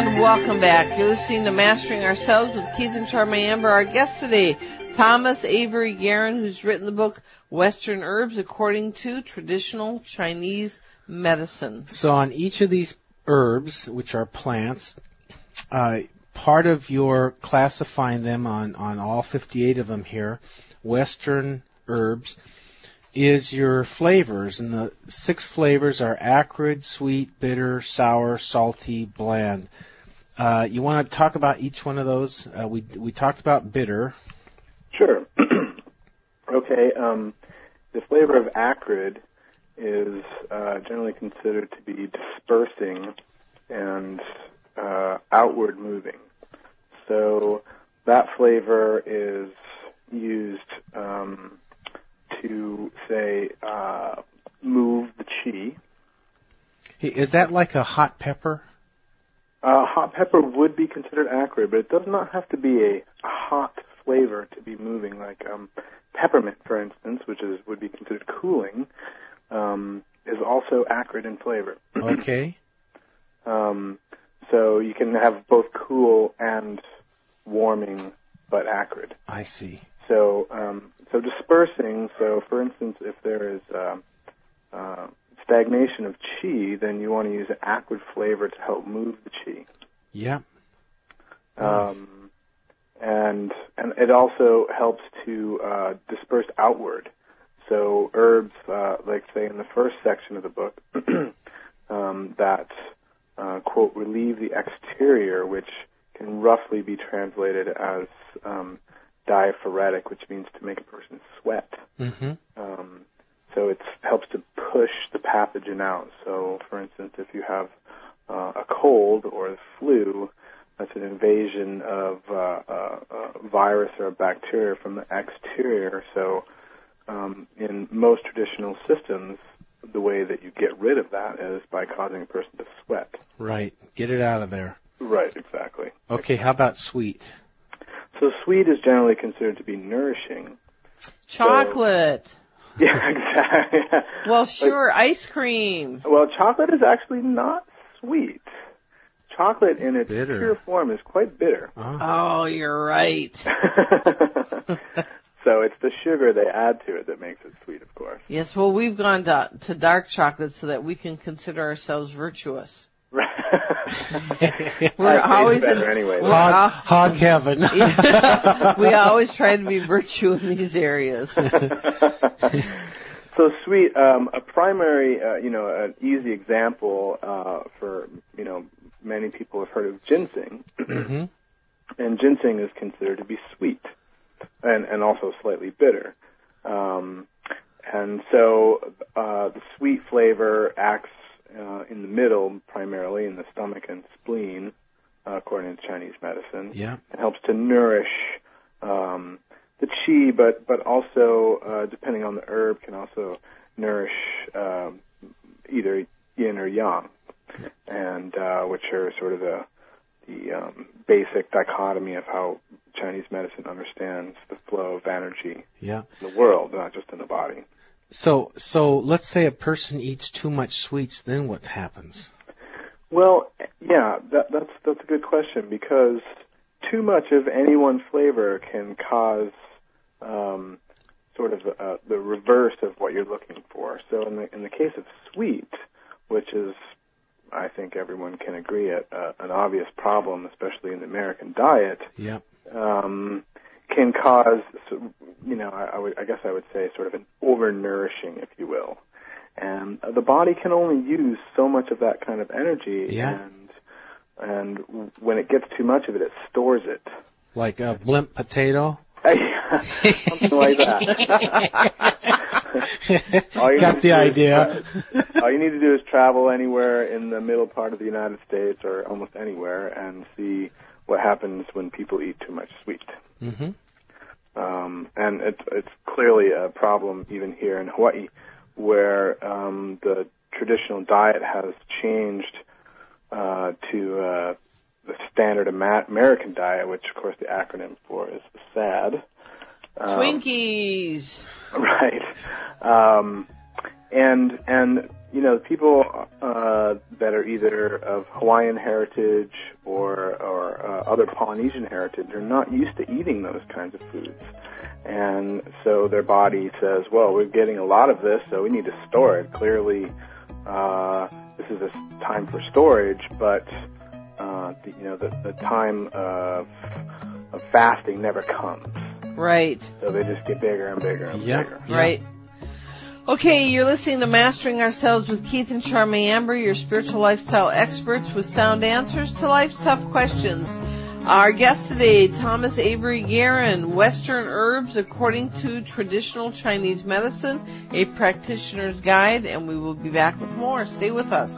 And welcome back. You're listening to Mastering Ourselves with Keith and Charmaine Amber. Our guest today, Thomas Avery Garran, who's written the book Western Herbs According to Traditional Chinese Medicine. So on each of these herbs, which are plants, uh, part of your classifying them on, on all 58 of them here, Western herbs, is your flavors. And the six flavors are acrid, sweet, bitter, sour, salty, bland. Uh, you want to talk about each one of those? Uh, we we talked about bitter. Sure. okay. Um, the flavor of acrid is uh, generally considered to be dispersing and uh, outward moving. So that flavor is used um, to say uh, move the chi. Is that like a hot pepper? Uh, hot pepper would be considered acrid, but it does not have to be a hot flavor to be moving. Like um, peppermint, for instance, which is would be considered cooling, um, is also acrid in flavor. Okay. um, so you can have both cool and warming, but acrid. I see. So, um, so dispersing. So, for instance, if there is uh, uh, stagnation of chi, then you want to use an acrid flavor to help move the chi. Yep. Um, and and it also helps to uh, disperse outward. So herbs, uh, like say in the first section of the book, um, that uh, quote relieve the exterior, which can roughly be translated as um, diaphoretic, which means to make a person sweat. Mm-hmm. Um, so it helps to push the pathogen out. So, for instance, if you have uh, a cold or the flu, that's an invasion of uh, uh, uh, virus or a bacteria from the exterior. So, um, in most traditional systems, the way that you get rid of that is by causing a person to sweat. Right. Get it out of there. Right, exactly. Okay, how about sweet? So sweet is generally considered to be nourishing. Chocolate. So, yeah, exactly. well, sure, like, ice cream. Well, chocolate is actually not sweet. Chocolate in its bitter. pure form is quite bitter. Oh, oh you're right. so it's the sugar they add to it that makes it sweet, of course. Yes, well, we've gone to, to dark chocolate so that we can consider ourselves virtuous. we're always in anyway. hog, all, hog heaven. we always try to be virtue in these areas. so sweet. Um, a primary, uh, you know, an easy example uh, for you know many people have heard of ginseng, mm-hmm. and ginseng is considered to be sweet, and and also slightly bitter. Um, and so uh, the sweet flavor acts uh, in the middle, primarily in the stomach and spleen, uh, according to Chinese medicine. Yeah. It helps to nourish um, the qi, but but also, uh, depending on the herb, can also nourish um, either yin or yang, and uh, which are sort of the the um, basic dichotomy of how Chinese medicine understands the flow of energy yeah. in the world, not just in the body. So, so let's say a person eats too much sweets, then what happens? Well, yeah, that, that's that's a good question because too much of any one flavor can cause um, sort of uh, the reverse of what you're looking for. So, in the in the case of sweet, which is I think everyone can agree at uh, an obvious problem, especially in the American diet. Yep. Um, can cause, you know, I, I, would, I guess I would say sort of an overnourishing, if you will. And the body can only use so much of that kind of energy, yeah. and and when it gets too much of it, it stores it. Like a blimp potato. Something like that. Got the idea. Tra- all you need to do is travel anywhere in the middle part of the United States or almost anywhere and see what happens when people eat too much sweet. Mm-hmm. Um, and it's it's clearly a problem even here in Hawaii, where um, the traditional diet has changed uh, to uh, the standard American diet, which of course the acronym for is SAD. Um, Twinkies. Right. Um, and and you know people uh, that are either of Hawaiian heritage or or uh, other Polynesian heritage are not used to eating those kinds of foods, and so their body says, "Well, we're getting a lot of this, so we need to store it." Clearly, uh, this is a time for storage, but uh, the, you know the, the time of of fasting never comes. Right. So they just get bigger and bigger and Yeah. bigger. Yeah. Right. Okay, you're listening to Mastering Ourselves with Keith and Charmy Amber, your spiritual lifestyle experts with sound answers to life's tough questions. Our guest today, Thomas Avery Garran, Western Herbs According to Traditional Chinese Medicine, a practitioner's guide, and we will be back with more. Stay with us.